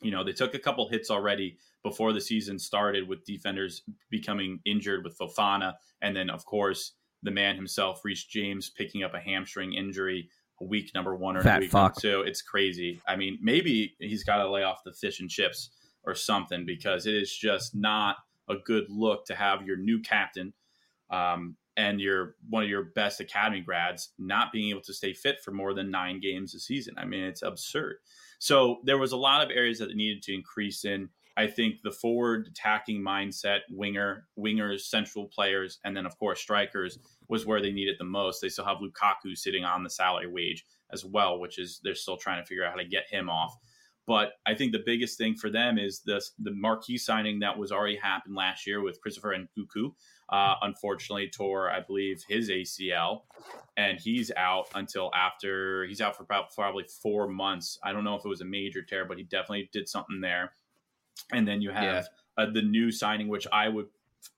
You know, they took a couple hits already before the season started with defenders becoming injured with Fofana. And then, of course, the man himself, Reece James, picking up a hamstring injury week number one or Fat week fuck. number two. It's crazy. I mean, maybe he's got to lay off the fish and chips or something because it is just not a good look to have your new captain um, and your one of your best academy grads not being able to stay fit for more than nine games a season. I mean, it's absurd. So there was a lot of areas that needed to increase in. I think the forward attacking mindset, winger, wingers, central players, and then of course strikers was where they needed the most. They still have Lukaku sitting on the salary wage as well, which is they're still trying to figure out how to get him off. But I think the biggest thing for them is this the marquee signing that was already happened last year with Christopher Nkunku. Uh, unfortunately, tore I believe his ACL, and he's out until after he's out for about probably four months. I don't know if it was a major tear, but he definitely did something there. And then you have uh, the new signing, which I would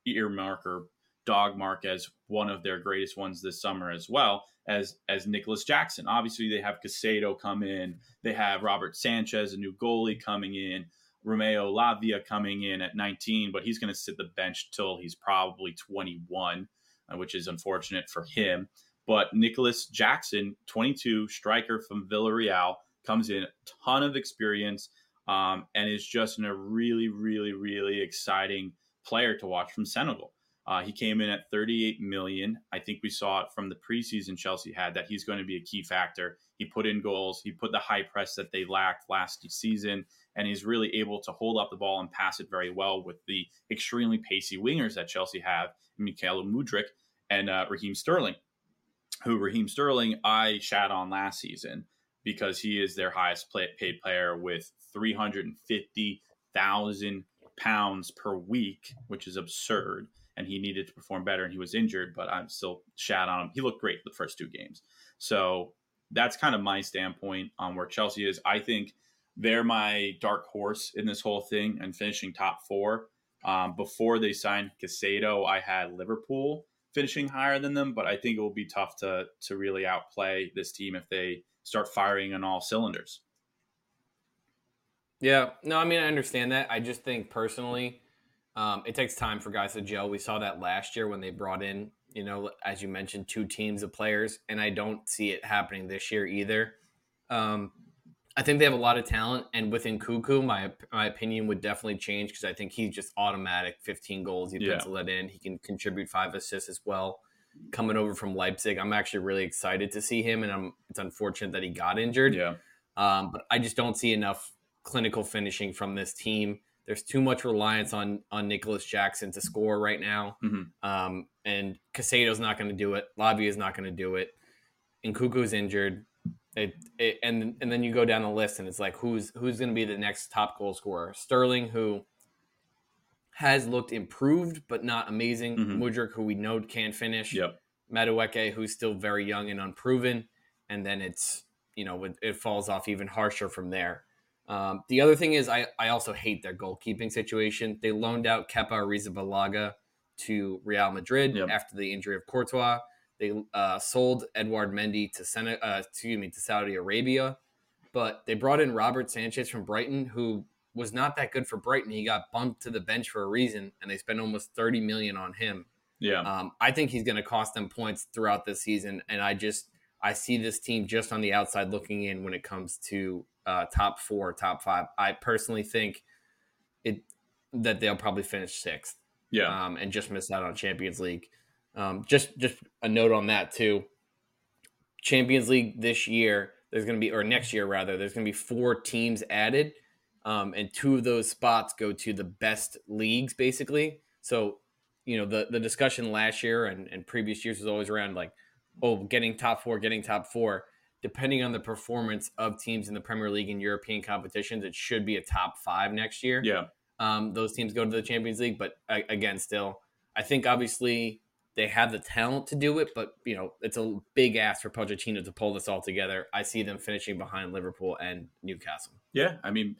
earmark or dog mark as one of their greatest ones this summer as well as as Nicolas Jackson. Obviously, they have Caicedo come in. They have Robert Sanchez, a new goalie, coming in. Romeo Lavia coming in at 19, but he's going to sit the bench till he's probably 21, uh, which is unfortunate for him. But Nicolas Jackson, 22, striker from Villarreal, comes in, a ton of experience, um, and is just a really, really, really exciting player to watch from Senegal. Uh, he came in at 38 million. I think we saw it from the preseason Chelsea had that he's going to be a key factor He put in goals. He put the high press that they lacked last season, and he's really able to hold up the ball and pass it very well with the extremely pacey wingers that Chelsea have, Mykhailo Mudryk and uh, Raheem Sterling. Who Raheem Sterling I shat on last season because he is their highest paid player with 350,000 pounds per week, which is absurd. And he needed to perform better, and he was injured, but I'm still shat on him. He looked great the first two games. So that's kind of my standpoint on where Chelsea is. I think they're my dark horse in this whole thing and finishing top four. Um, before they signed Caicedo, I had Liverpool finishing higher than them, but I think it will be tough to to really outplay this team if they start firing on all cylinders. Yeah, no, I mean I understand that. I just think personally, um, it takes time for guys to gel. We saw that last year when they brought in, you know, as you mentioned, two teams of players, and I don't see it happening this year either. Um, I think they have a lot of talent, and within Nkunku, my my opinion would definitely change because I think he's just automatic 15 goals. He puts yeah. in. He can contribute five assists as well. Coming over from Leipzig, I'm actually really excited to see him, and I'm it's unfortunate that he got injured. Yeah, um, but I just don't see enough clinical finishing from this team. There's too much reliance on on Nicolas Jackson to score right now, mm-hmm. um, and Caicedo's not going to do it. Lavia is not going to do it. Nkunku's injured. It, it, and and then you go down the list and it's like who's who's going to be the next top goal scorer? Sterling, who has looked improved but not amazing. mm hmm Mudryk, who we know can finish. Yep. Madueke, who's still very young and unproven, and then it's you know it, it falls off even harsher from there. Um, the other thing is I I also hate their goalkeeping situation. They loaned out Kepa Arrizabalaga to Real Madrid yep. after the injury of Courtois. They uh, sold Edouard Mendy to Sen- uh, excuse me to Saudi Arabia, but they brought in Robert Sanchez from Brighton, who was not that good for Brighton. He got bumped to the bench for a reason, and they spent almost thirty million on him. Yeah, um, I think he's going to cost them points throughout this season, and I just I see this team just on the outside looking in when it comes to uh, top four, top five. I personally think it that they'll probably finish sixth. Yeah, um, and just miss out on Champions League. Um, just just a note on that too. Champions League this year, there's going to be, or next year rather, there's going to be four teams added, um, and two of those spots go to the best leagues, basically. So, you know, the the discussion last year and, and previous years was always around like, oh, getting top four, getting top four. Depending on the performance of teams in the Premier League and European competitions, it should be a top five next year. Yeah, um, those teams go to the Champions League, but again, still, I think obviously they have the talent to do it, but you know it's a big ask for Pochettino to pull this all together. I see them finishing behind Liverpool and Newcastle. Yeah, I mean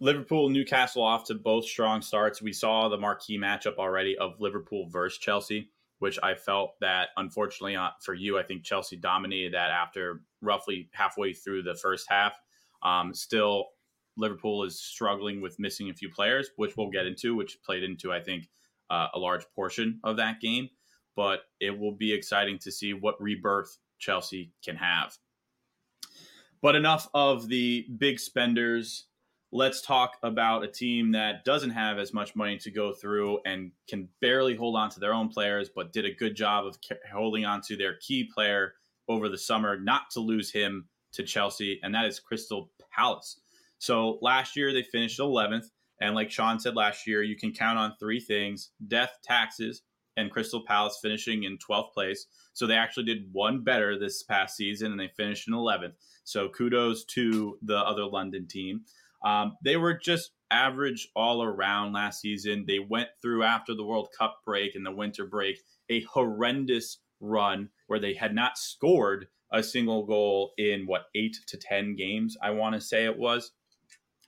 Liverpool Newcastle off to both strong starts. We saw the marquee matchup already of Liverpool versus Chelsea, which I felt that unfortunately uh, for you, I think Chelsea dominated that after roughly halfway through the first half. Um, still, Liverpool is struggling with missing a few players, which we'll get into, which played into I think uh, a large portion of that game but it will be exciting to see what rebirth Chelsea can have. But enough of the big spenders. Let's talk about a team that doesn't have as much money to go through and can barely hold on to their own players, but did a good job of holding on to their key player over the summer, not to lose him to Chelsea, and that is Crystal Palace. So last year they finished 11th. And like Sean said last year, you can count on three things death, taxes, and Crystal Palace finishing in 12th place. So they actually did one better this past season and they finished in 11th. So kudos to the other London team. Um, they were just average all around last season. They went through after the World Cup break and the winter break a horrendous run where they had not scored a single goal in what eight to 10 games, I want to say it was,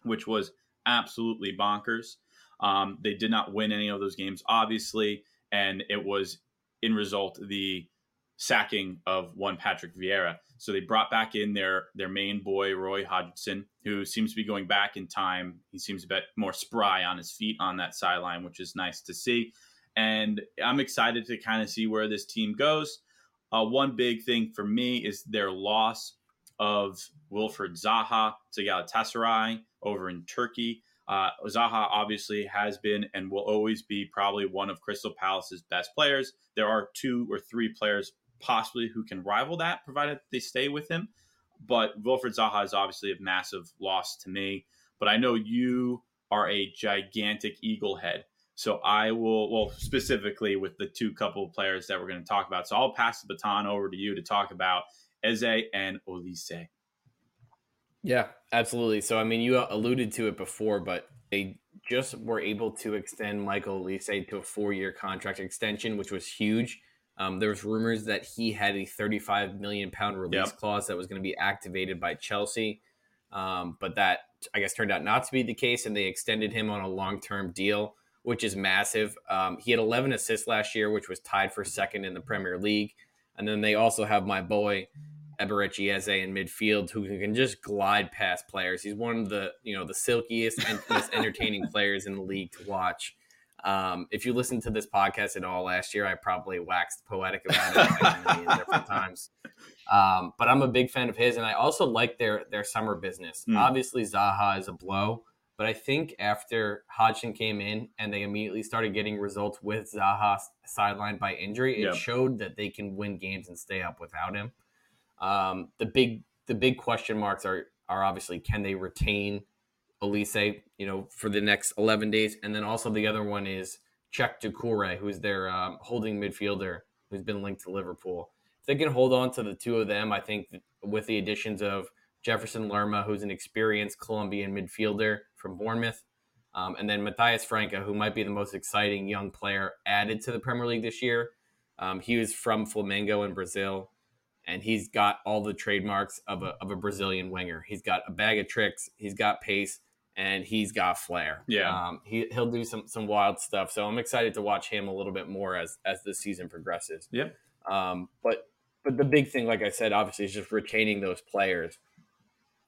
which was absolutely bonkers. Um, they did not win any of those games, obviously and it was in result the sacking of one Patrick Vieira. So they brought back in their their main boy Roy Hodgson, who seems to be going back in time. He seems a bit more spry on his feet on that sideline, which is nice to see. And I'm excited to kind of see where this team goes. Uh, one big thing for me is their loss of Wilfried Zaha to Galatasaray over in Turkey. Uh, Zaha obviously has been and will always be probably one of Crystal Palace's best players. There are two or three players possibly who can rival that, provided they stay with him. But Wilfried Zaha is obviously a massive loss to me. But I know you are a gigantic Eagle head. So I will, well, specifically with the two couple of players that we're going to talk about. So I'll pass the baton over to you to talk about Eze and Olise. Yeah, absolutely. So, I mean, you alluded to it before, but they just were able to extend Michael Olise to a four year contract extension, which was huge. Um, there was rumors that he had a 35 million pound release yep. clause that was going to be activated by Chelsea, um, but that I guess turned out not to be the case, and they extended him on a long term deal, which is massive. Um, he had 11 assists last year, which was tied for second in the Premier League, and then they also have my boy Eberechi Eze in midfield, who can just glide past players. He's one of the you know the silkiest and most entertaining players in the league to watch. Um, if you listened to this podcast at all last year, I probably waxed poetic about it like different times. Um, but I'm a big fan of his, and I also like their their summer business. Mm. Obviously, Zaha is a blow, but I think after Hodgson came in and they immediately started getting results with Zaha sidelined by injury, it yep. showed that they can win games and stay up without him. Um, the big the big question marks are are obviously can they retain Olise, you know, for the next 11 days. And then also the other one is Cheick Doucouré, who's their um, holding midfielder who's been linked to Liverpool. If they can hold on to the two of them, I think with the additions of Jefferson Lerma, who's an experienced Colombian midfielder from Bournemouth, um, and then Matheus França, who might be the most exciting young player added to the Premier League this year. Um, he was from Flamengo in Brazil, and he's got all the trademarks of a, of a Brazilian winger. He's got a bag of tricks, he's got pace, and he's got flair. Yeah, um, he he'll do some some wild stuff. So I'm excited to watch him a little bit more as as the season progresses. Yep. Um, but but the big thing, like I said, obviously is just retaining those players.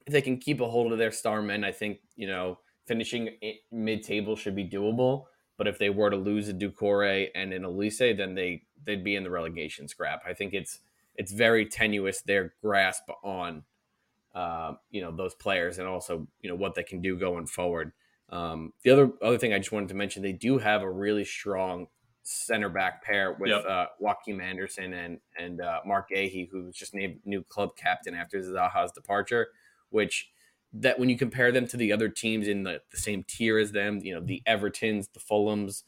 If they can keep a hold of their star men, I think you know finishing mid table should be doable. But if they were to lose a Doucouré and an Olise, then they they'd be in the relegation scrap. I think it's it's very tenuous their grasp on uh, you know those players and also you know what they can do going forward. Um, the other other thing I just wanted to mention, they do have a really strong center back pair with yep. uh, Joachim Andersen and and uh, Marc Guéhi, who's just named new club captain after Zaha's departure. Which that when you compare them to the other teams in the, the same tier as them, you know the Evertons, the Fulhams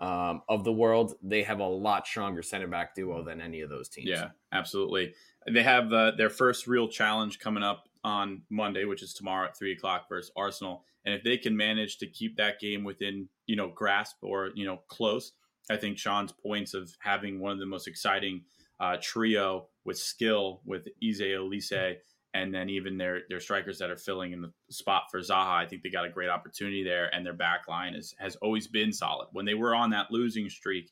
um, of the world, they have a lot stronger center back duo than any of those teams. Yeah, absolutely. They have uh, their first real challenge coming up on Monday, which is tomorrow at three o'clock versus Arsenal. And if they can manage to keep that game within, you know, grasp or you know close, I think Sean's points of having one of the most exciting uh, trio with skill with Eze Olise and then even their their strikers that are filling in the spot for Zaha, I think they got a great opportunity there, and their back line is, has always been solid. When they were on that losing streak,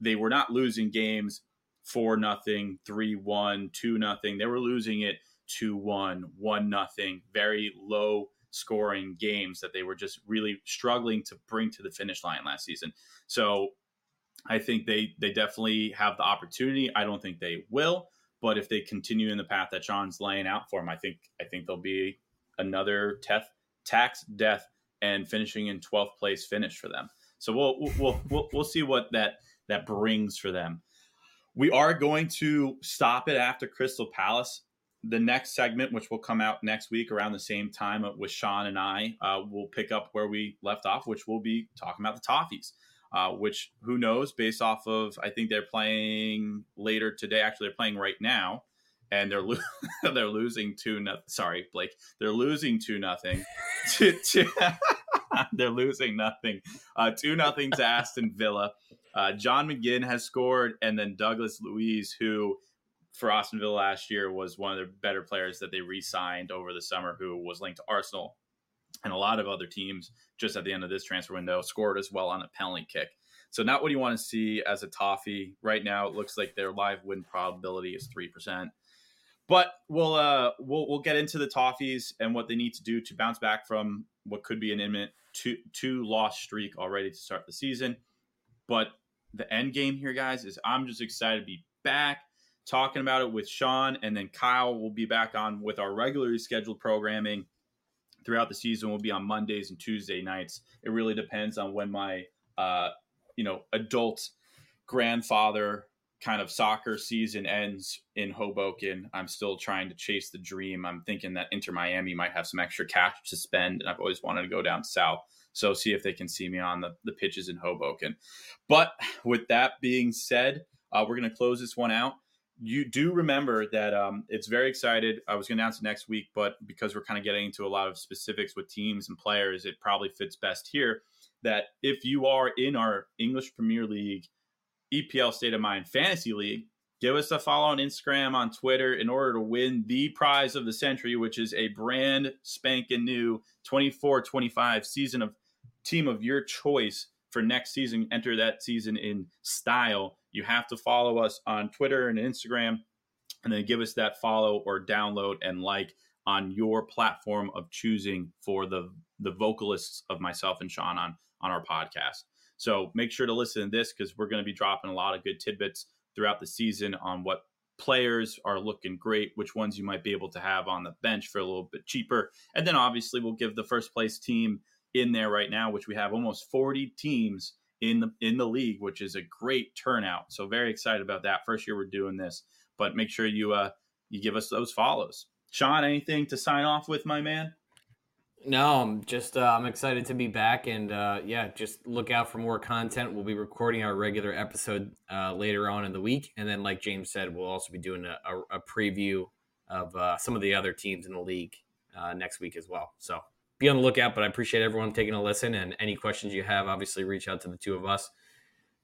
they were not losing games four nothing, three one, two nothing. They were losing it two one, one nothing. Very low scoring games that they were just really struggling to bring to the finish line last season. So I think they they definitely have the opportunity. I don't think they will, but if they continue in the path that Sean's laying out for them, I think I think there'll be another tef, tax death and finishing in 12th place finish for them. So we'll we'll we'll, we'll see what that that brings for them. We are going to stop it after Crystal Palace. The next segment, which will come out next week around the same time with Sean and I, uh, will pick up where we left off, which will be talking about the Toffees. Uh, which who knows based off of I think they're playing later today. Actually, they're playing right now, and they're lo- they're losing two nothing. Sorry, Blake, they're losing two nothing. to, to they're losing nothing. Uh, two nothing to Aston Villa. Uh, John McGinn has scored, and then Douglas Luiz, who for Aston Villa last year was one of their better players that they re-signed over the summer, who was linked to Arsenal and a lot of other teams just at the end of this transfer window scored as well on a penalty kick. So not what you want to see as a toffee right now. It looks like their live win probability is three percent. But we'll uh we'll we'll get into the toffees and what they need to do to bounce back from what could be an imminent two two loss streak already to start the season. But the end game here, guys, is I'm just excited to be back talking about it with Sean, and then Kyle will be back on with our regularly scheduled programming throughout the season. Will be on Mondays and Tuesday nights. It really depends on when my uh, you know adult grandfather kind of soccer season ends in Hoboken, I'm still trying to chase the dream. I'm thinking that Inter Miami might have some extra cash to spend, and I've always wanted to go down south. So see if they can see me on the, the pitches in Hoboken. But with that being said, uh, we're going to close this one out. You do remember that um, it's very excited. I was going to announce it next week, but because we're kind of getting into a lot of specifics with teams and players, it probably fits best here. That if you are in our English Premier League EPL State of Mind Fantasy League. Give us a follow on Instagram, on Twitter, in order to win the prize of the century, which is a brand spanking new 24 25 season of team of your choice for next season. Enter that season in style. You have to follow us on Twitter and Instagram, and then give us that follow or download and like on your platform of choosing for the the vocalists of myself and Sean on on our podcast. So make sure to listen to this because we're going to be dropping a lot of good tidbits throughout the season on what players are looking great, which ones you might be able to have on the bench for a little bit cheaper. And then obviously we'll give the first place team in there right now, which we have almost 40 teams in the in the league, which is a great turnout. So very excited about that. First year we're doing this, but make sure you uh you give us those follows. Sean, anything to sign off with, my man? No, I'm just uh, I'm excited to be back, and uh, yeah, just look out for more content. We'll be recording our regular episode uh, later on in the week, and then, like James said, we'll also be doing a, a, a preview of uh, some of the other teams in the league uh, next week as well. So be on the lookout. But I appreciate everyone taking a listen, and any questions you have, obviously reach out to the two of us.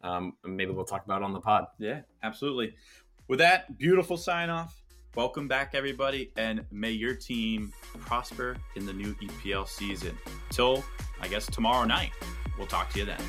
Um, maybe we'll talk about it on the pod. Yeah, absolutely. With that beautiful sign off. Welcome back, everybody, and may your team prosper in the new EPL season. Till, I guess, tomorrow night. We'll talk to you then.